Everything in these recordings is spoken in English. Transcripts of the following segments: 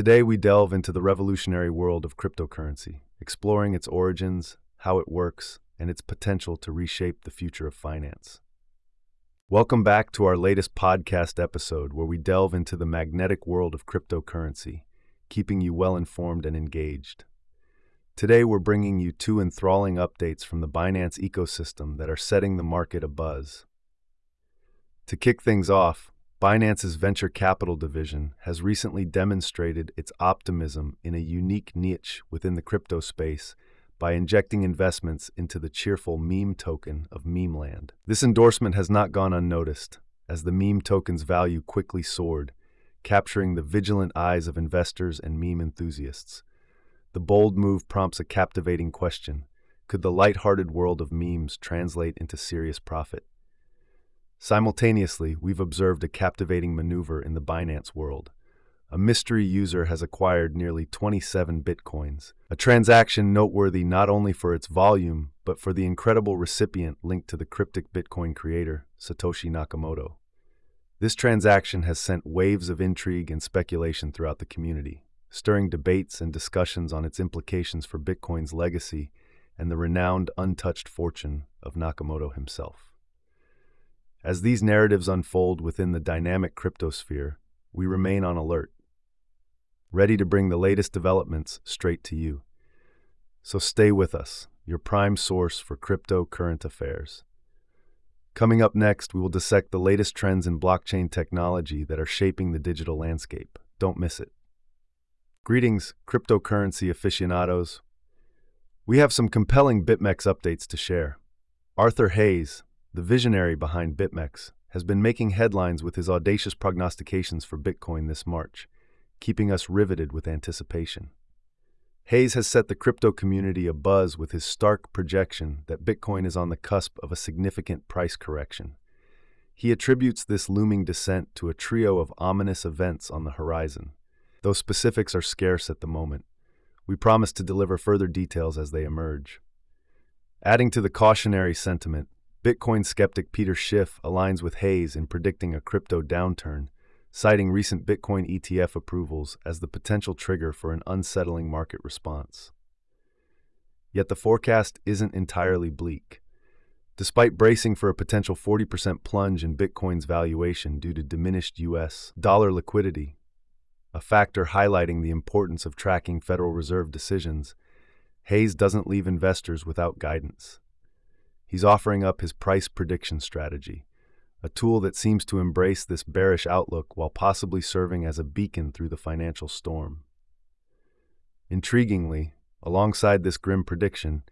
Today, we delve into the revolutionary world of cryptocurrency, exploring its origins, how it works, and its potential to reshape the future of finance. Welcome back to our latest podcast episode where we delve into the magnetic world of cryptocurrency, keeping you well informed and engaged. Today, we're bringing you two enthralling updates from the Binance ecosystem that are setting the market abuzz. To kick things off, Binance's venture capital division has recently demonstrated its optimism in a unique niche within the crypto space by injecting investments into the cheerful meme token of Memeland. This endorsement has not gone unnoticed, as the meme token's value quickly soared, capturing the vigilant eyes of investors and meme enthusiasts. The bold move prompts a captivating question Could the light-hearted world of memes translate into serious profit? Simultaneously, we've observed a captivating maneuver in the Binance world. A mystery user has acquired nearly 27 bitcoins, a transaction noteworthy not only for its volume, but for the incredible recipient linked to the cryptic Bitcoin creator, Satoshi Nakamoto. This transaction has sent waves of intrigue and speculation throughout the community, stirring debates and discussions on its implications for Bitcoin's legacy and the renowned untouched fortune of Nakamoto himself. As these narratives unfold within the dynamic cryptosphere, we remain on alert, ready to bring the latest developments straight to you. So stay with us, your prime source for crypto current affairs. Coming up next, we will dissect the latest trends in blockchain technology that are shaping the digital landscape. Don't miss it. Greetings, cryptocurrency aficionados. We have some compelling BitMEX updates to share. Arthur Hayes, the visionary behind BitMEX, has been making headlines with his audacious prognostications for Bitcoin this March, keeping us riveted with anticipation. Hayes has set the crypto community abuzz with his stark projection that Bitcoin is on the cusp of a significant price correction. He attributes this looming descent to a trio of ominous events on the horizon. Though specifics are scarce at the moment, we promise to deliver further details as they emerge. Adding to the cautionary sentiment, Bitcoin skeptic Peter Schiff aligns with Hayes in predicting a crypto downturn, citing recent Bitcoin ETF approvals as the potential trigger for an unsettling market response. Yet the forecast isn't entirely bleak. Despite bracing for a potential 40% plunge in Bitcoin's valuation due to diminished U.S. dollar liquidity, a factor highlighting the importance of tracking Federal Reserve decisions, Hayes doesn't leave investors without guidance. He's offering up his price prediction strategy, a tool that seems to embrace this bearish outlook while possibly serving as a beacon through the financial storm. Intriguingly, alongside this grim prediction,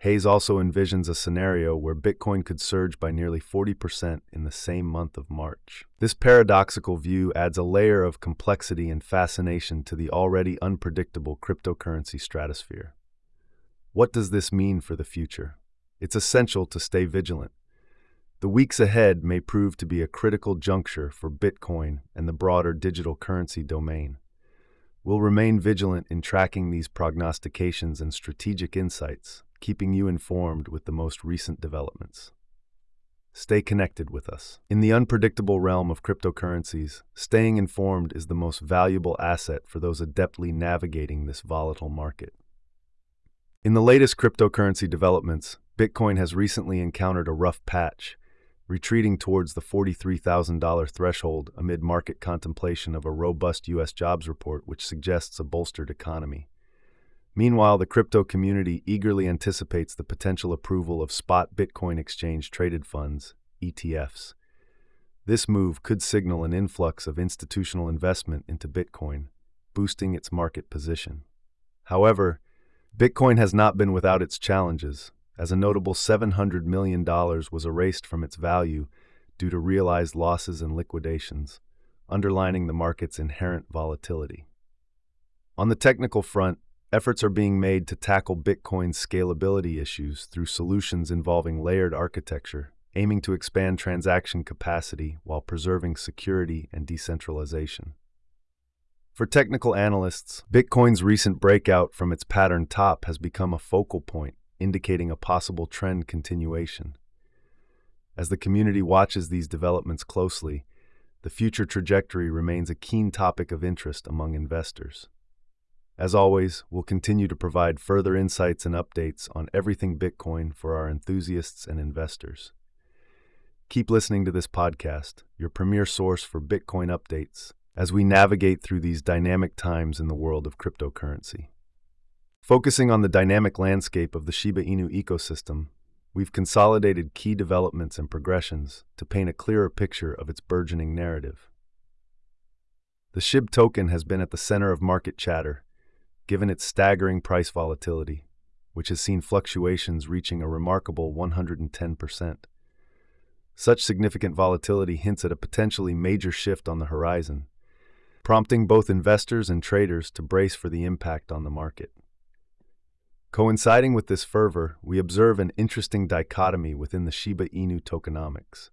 Hayes also envisions a scenario where Bitcoin could surge by nearly 40% in the same month of March. This paradoxical view adds a layer of complexity and fascination to the already unpredictable cryptocurrency stratosphere. What does this mean for the future? It's essential to stay vigilant. The weeks ahead may prove to be a critical juncture for Bitcoin and the broader digital currency domain. We'll remain vigilant in tracking these prognostications and strategic insights, keeping you informed with the most recent developments. Stay connected with us. In the unpredictable realm of cryptocurrencies, staying informed is the most valuable asset for those adeptly navigating this volatile market. In the latest cryptocurrency developments, Bitcoin has recently encountered a rough patch, retreating towards the $43,000 threshold amid market contemplation of a robust U.S. jobs report which suggests a bolstered economy. Meanwhile, the crypto community eagerly anticipates the potential approval of spot Bitcoin exchange traded funds, ETFs. This move could signal an influx of institutional investment into Bitcoin, boosting its market position. However, Bitcoin has not been without its challenges, as a notable $700 million was erased from its value due to realized losses and liquidations, underlining the market's inherent volatility. On the technical front, efforts are being made to tackle Bitcoin's scalability issues through solutions involving layered architecture, aiming to expand transaction capacity while preserving security and decentralization. For technical analysts, Bitcoin's recent breakout from its pattern top has become a focal point indicating a possible trend continuation. As the community watches these developments closely, the future trajectory remains a keen topic of interest among investors. As always, we'll continue to provide further insights and updates on everything Bitcoin for our enthusiasts and investors. Keep listening to this podcast, your premier source for Bitcoin updates, as we navigate through these dynamic times in the world of cryptocurrency. Focusing on the dynamic landscape of the Shiba Inu ecosystem, we've consolidated key developments and progressions to paint a clearer picture of its burgeoning narrative. The SHIB token has been at the center of market chatter, given its staggering price volatility, which has seen fluctuations reaching a remarkable 110%. Such significant volatility hints at a potentially major shift on the horizon, prompting both investors and traders to brace for the impact on the market. Coinciding with this fervor, we observe an interesting dichotomy within the Shiba Inu tokenomics.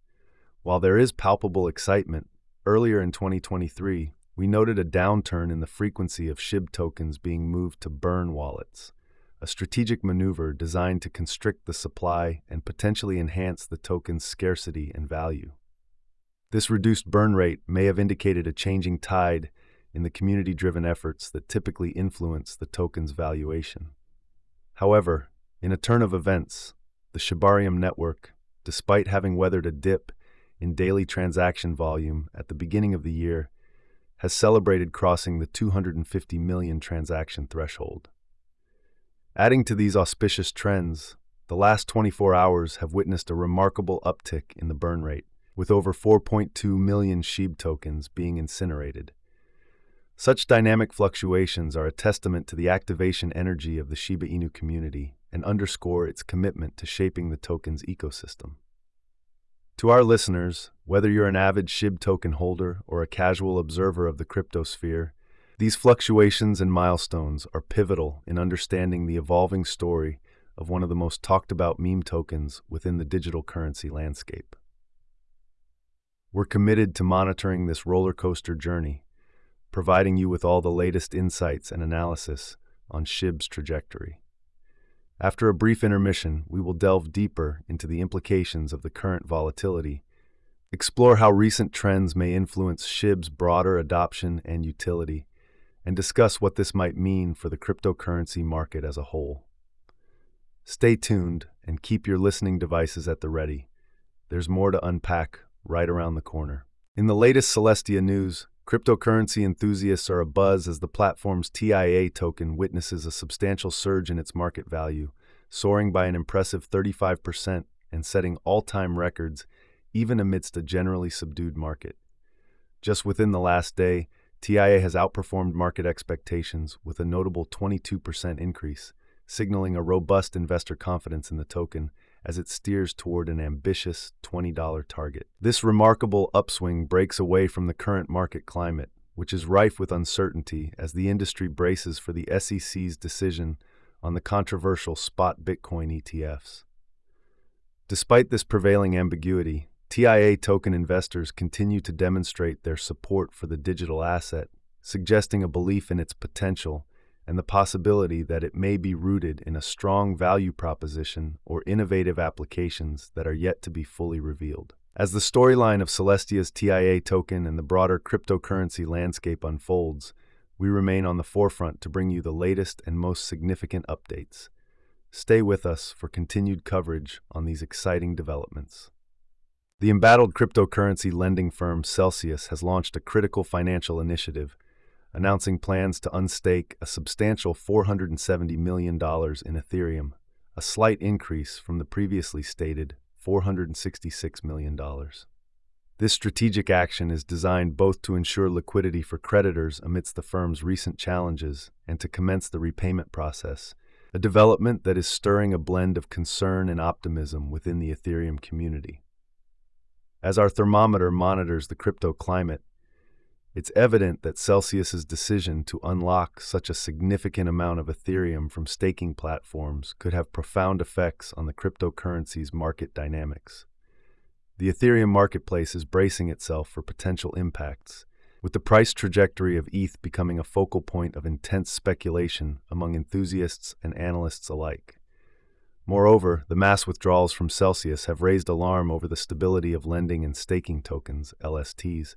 While there is palpable excitement, earlier in 2023, we noted a downturn in the frequency of SHIB tokens being moved to burn wallets, a strategic maneuver designed to constrict the supply and potentially enhance the token's scarcity and value. This reduced burn rate may have indicated a changing tide in the community driven efforts that typically influence the token's valuation. However, in a turn of events, the Shibarium network, despite having weathered a dip in daily transaction volume at the beginning of the year, has celebrated crossing the 250 million transaction threshold. Adding to these auspicious trends, the last 24 hours have witnessed a remarkable uptick in the burn rate, with over 4.2 million SHIB tokens being incinerated, such dynamic fluctuations are a testament to the activation energy of the Shiba Inu community and underscore its commitment to shaping the token's ecosystem. To our listeners, whether you're an avid SHIB token holder or a casual observer of the cryptosphere, these fluctuations and milestones are pivotal in understanding the evolving story of one of the most talked about meme tokens within the digital currency landscape. We're committed to monitoring this roller coaster journey providing you with all the latest insights and analysis on SHIB's trajectory. After a brief intermission, we will delve deeper into the implications of the current volatility, explore how recent trends may influence SHIB's broader adoption and utility, and discuss what this might mean for the cryptocurrency market as a whole. Stay tuned and keep your listening devices at the ready. There's more to unpack right around the corner. In the latest Celestia news, Cryptocurrency enthusiasts are abuzz as the platform's TIA token witnesses a substantial surge in its market value, soaring by an impressive 35% and setting all time records even amidst a generally subdued market. Just within the last day, TIA has outperformed market expectations with a notable 22% increase, signaling a robust investor confidence in the token as it steers toward an ambitious $20 target. This remarkable upswing breaks away from the current market climate, which is rife with uncertainty as the industry braces for the SEC's decision on the controversial spot Bitcoin ETFs. Despite this prevailing ambiguity, TIA token investors continue to demonstrate their support for the digital asset, suggesting a belief in its potential and the possibility that it may be rooted in a strong value proposition or innovative applications that are yet to be fully revealed. As the storyline of Celestia's TIA token and the broader cryptocurrency landscape unfolds, we remain on the forefront to bring you the latest and most significant updates. Stay with us for continued coverage on these exciting developments. The embattled cryptocurrency lending firm Celsius has launched a critical financial initiative announcing plans to unstake a substantial $470 million in Ethereum, a slight increase from the previously stated $466 million. This strategic action is designed both to ensure liquidity for creditors amidst the firm's recent challenges and to commence the repayment process, a development that is stirring a blend of concern and optimism within the Ethereum community. As our thermometer monitors the crypto climate, it's evident that Celsius's decision to unlock such a significant amount of Ethereum from staking platforms could have profound effects on the cryptocurrency's market dynamics. The Ethereum marketplace is bracing itself for potential impacts, with the price trajectory of ETH becoming a focal point of intense speculation among enthusiasts and analysts alike. Moreover, the mass withdrawals from Celsius have raised alarm over the stability of lending and staking tokens, LSTs,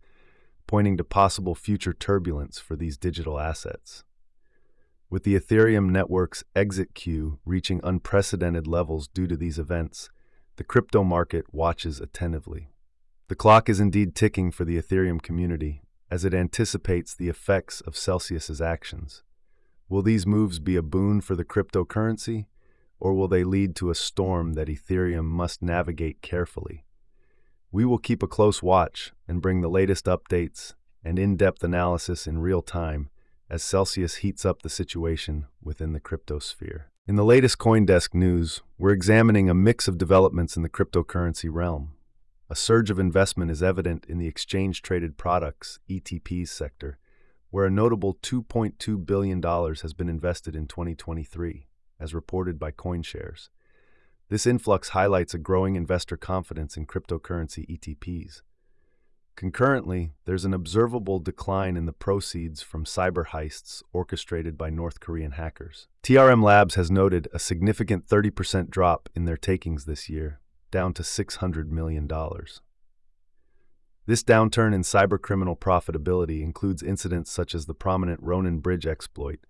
pointing to possible future turbulence for these digital assets. With the Ethereum network's exit queue reaching unprecedented levels due to these events, the crypto market watches attentively. The clock is indeed ticking for the Ethereum community as it anticipates the effects of Celsius's actions. Will these moves be a boon for the cryptocurrency, or will they lead to a storm that Ethereum must navigate carefully? We will keep a close watch and bring the latest updates and in depth analysis in real time as Celsius heats up the situation within the cryptosphere. In the latest Coindesk news, we're examining a mix of developments in the cryptocurrency realm. A surge of investment is evident in the exchange traded products ETPs sector, where a notable $2.2 billion has been invested in 2023, as reported by CoinShares. This influx highlights a growing investor confidence in cryptocurrency ETPs. Concurrently, there's an observable decline in the proceeds from cyber heists orchestrated by North Korean hackers. TRM Labs has noted a significant 30% drop in their takings this year, down to $600 million. This downturn in cybercriminal profitability includes incidents such as the prominent Ronin Bridge exploit,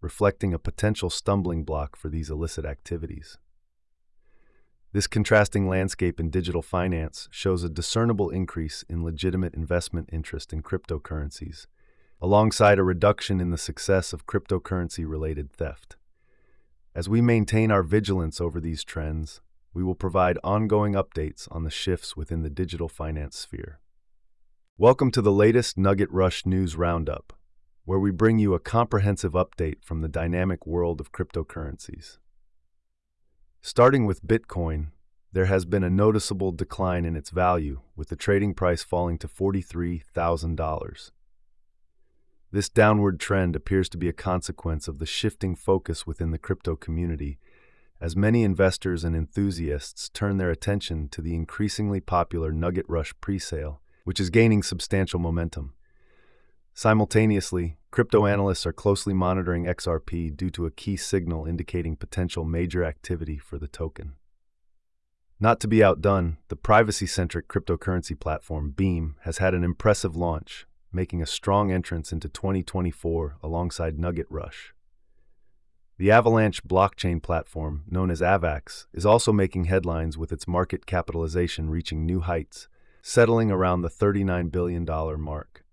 reflecting a potential stumbling block for these illicit activities. This contrasting landscape in digital finance shows a discernible increase in legitimate investment interest in cryptocurrencies, alongside a reduction in the success of cryptocurrency related theft. As we maintain our vigilance over these trends, we will provide ongoing updates on the shifts within the digital finance sphere. Welcome to the latest Nugget Rush News Roundup, where we bring you a comprehensive update from the dynamic world of cryptocurrencies. Starting with Bitcoin, there has been a noticeable decline in its value, with the trading price falling to $43,000. This downward trend appears to be a consequence of the shifting focus within the crypto community as many investors and enthusiasts turn their attention to the increasingly popular Nugget Rush presale, which is gaining substantial momentum. Simultaneously, crypto analysts are closely monitoring XRP due to a key signal indicating potential major activity for the token. Not to be outdone, the privacy centric cryptocurrency platform Beam has had an impressive launch, making a strong entrance into 2024 alongside Nugget Rush. The Avalanche blockchain platform, known as AVAX, is also making headlines with its market capitalization reaching new heights, settling around the $39 billion mark.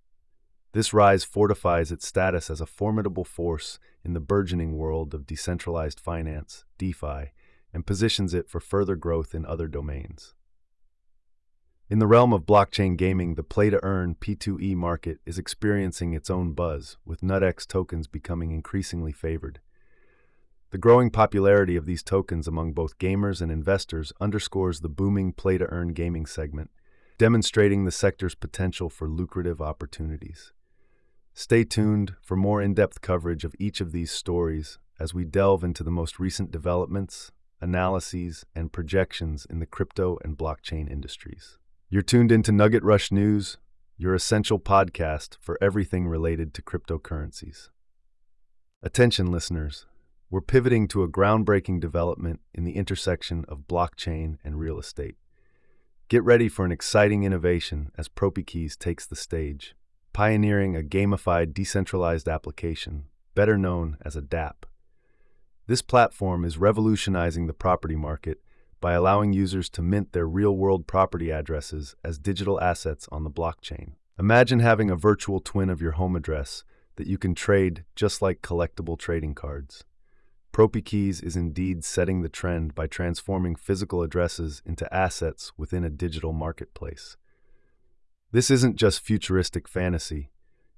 This rise fortifies its status as a formidable force in the burgeoning world of decentralized finance, DeFi, and positions it for further growth in other domains. In the realm of blockchain gaming, the play to earn P2E market is experiencing its own buzz, with NutX tokens becoming increasingly favored. The growing popularity of these tokens among both gamers and investors underscores the booming play to earn gaming segment, demonstrating the sector's potential for lucrative opportunities. Stay tuned for more in depth coverage of each of these stories as we delve into the most recent developments, analyses, and projections in the crypto and blockchain industries. You're tuned into Nugget Rush News, your essential podcast for everything related to cryptocurrencies. Attention, listeners we're pivoting to a groundbreaking development in the intersection of blockchain and real estate. Get ready for an exciting innovation as PropiKeys takes the stage, pioneering a gamified decentralized application, better known as a dApp. This platform is revolutionizing the property market by allowing users to mint their real world property addresses as digital assets on the blockchain. Imagine having a virtual twin of your home address that you can trade just like collectible trading cards. PropiKeys is indeed setting the trend by transforming physical addresses into assets within a digital marketplace. This isn't just futuristic fantasy,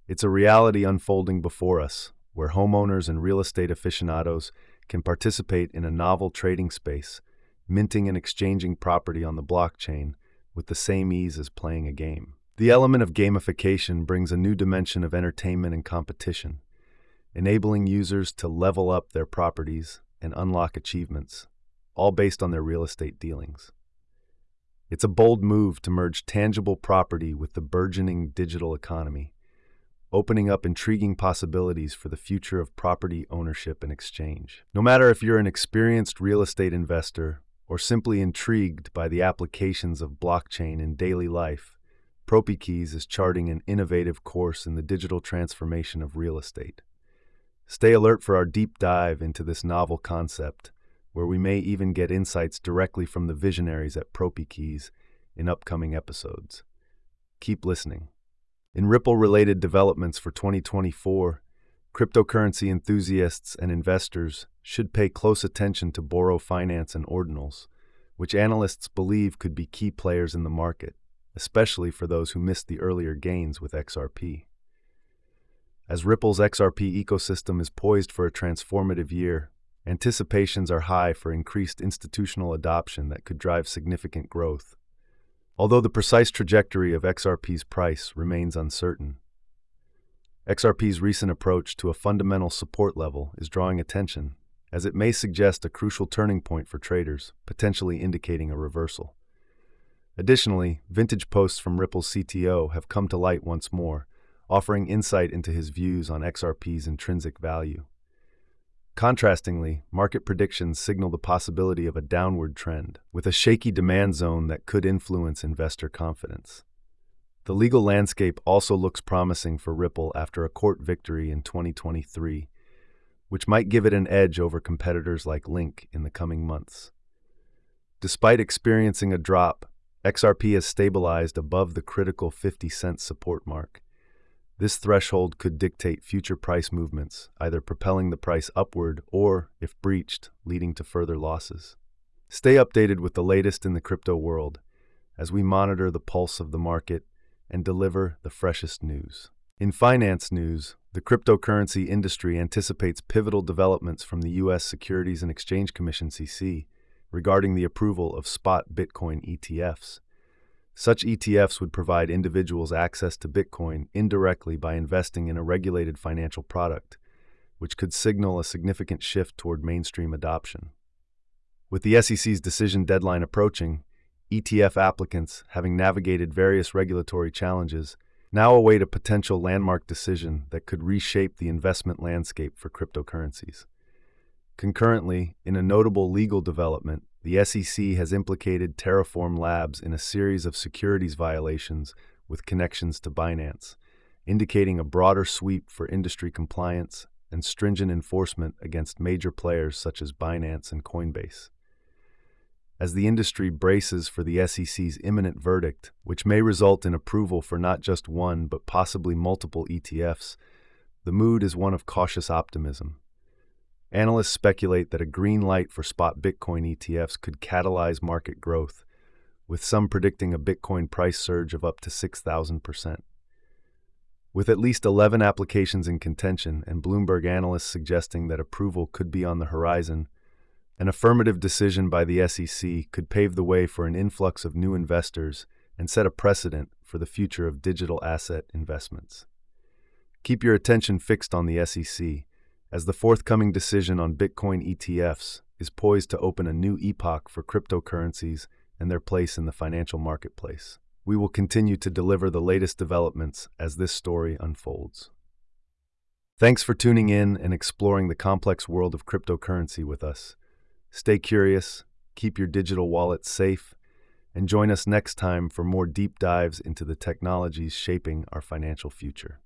it's a reality unfolding before us, where homeowners and real estate aficionados can participate in a novel trading space, minting and exchanging property on the blockchain with the same ease as playing a game. The element of gamification brings a new dimension of entertainment and competition enabling users to level up their properties and unlock achievements, all based on their real estate dealings. It's a bold move to merge tangible property with the burgeoning digital economy, opening up intriguing possibilities for the future of property ownership and exchange. No matter if you're an experienced real estate investor or simply intrigued by the applications of blockchain in daily life, PropiKeys is charting an innovative course in the digital transformation of real estate. Stay alert for our deep dive into this novel concept, where we may even get insights directly from the visionaries at PropiKeys in upcoming episodes. Keep listening. In Ripple related developments for 2024, cryptocurrency enthusiasts and investors should pay close attention to Borroe Finance and Ordinals, which analysts believe could be key players in the market, especially for those who missed the earlier gains with XRP. As Ripple's XRP ecosystem is poised for a transformative year, anticipations are high for increased institutional adoption that could drive significant growth. Although the precise trajectory of XRP's price remains uncertain, XRP's recent approach to a fundamental support level is drawing attention, as it may suggest a crucial turning point for traders, potentially indicating a reversal. Additionally, vintage posts from Ripple's CTO have come to light once more, offering insight into his views on XRP's intrinsic value. Contrastingly, market predictions signal the possibility of a downward trend, with a shaky demand zone that could influence investor confidence. The legal landscape also looks promising for Ripple after a court victory in 2023, which might give it an edge over competitors like Link in the coming months. Despite experiencing a drop, XRP has stabilized above the critical 50 cent support mark, this threshold could dictate future price movements, either propelling the price upward or, if breached, leading to further losses. Stay updated with the latest in the crypto world as we monitor the pulse of the market and deliver the freshest news. In finance news, the cryptocurrency industry anticipates pivotal developments from the U.S. Securities and Exchange Commission SEC regarding the approval of spot Bitcoin ETFs. Such ETFs would provide individuals access to Bitcoin indirectly by investing in a regulated financial product, which could signal a significant shift toward mainstream adoption. With the SEC's decision deadline approaching, ETF applicants, having navigated various regulatory challenges, now await a potential landmark decision that could reshape the investment landscape for cryptocurrencies. Concurrently, in a notable legal development, the SEC has implicated Terraform Labs in a series of securities violations with connections to Binance, indicating a broader sweep for industry compliance and stringent enforcement against major players such as Binance and Coinbase. As the industry braces for the SEC's imminent verdict, which may result in approval for not just one but possibly multiple ETFs, the mood is one of cautious optimism. Analysts speculate that a green light for spot Bitcoin ETFs could catalyze market growth, with some predicting a Bitcoin price surge of up to 6,000%. With at least 11 applications in contention and Bloomberg analysts suggesting that approval could be on the horizon, an affirmative decision by the SEC could pave the way for an influx of new investors and set a precedent for the future of digital asset investments. Keep your attention fixed on the SEC as the forthcoming decision on Bitcoin ETFs is poised to open a new epoch for cryptocurrencies and their place in the financial marketplace. We will continue to deliver the latest developments as this story unfolds. Thanks for tuning in and exploring the complex world of cryptocurrency with us. Stay curious, keep your digital wallet safe, and join us next time for more deep dives into the technologies shaping our financial future.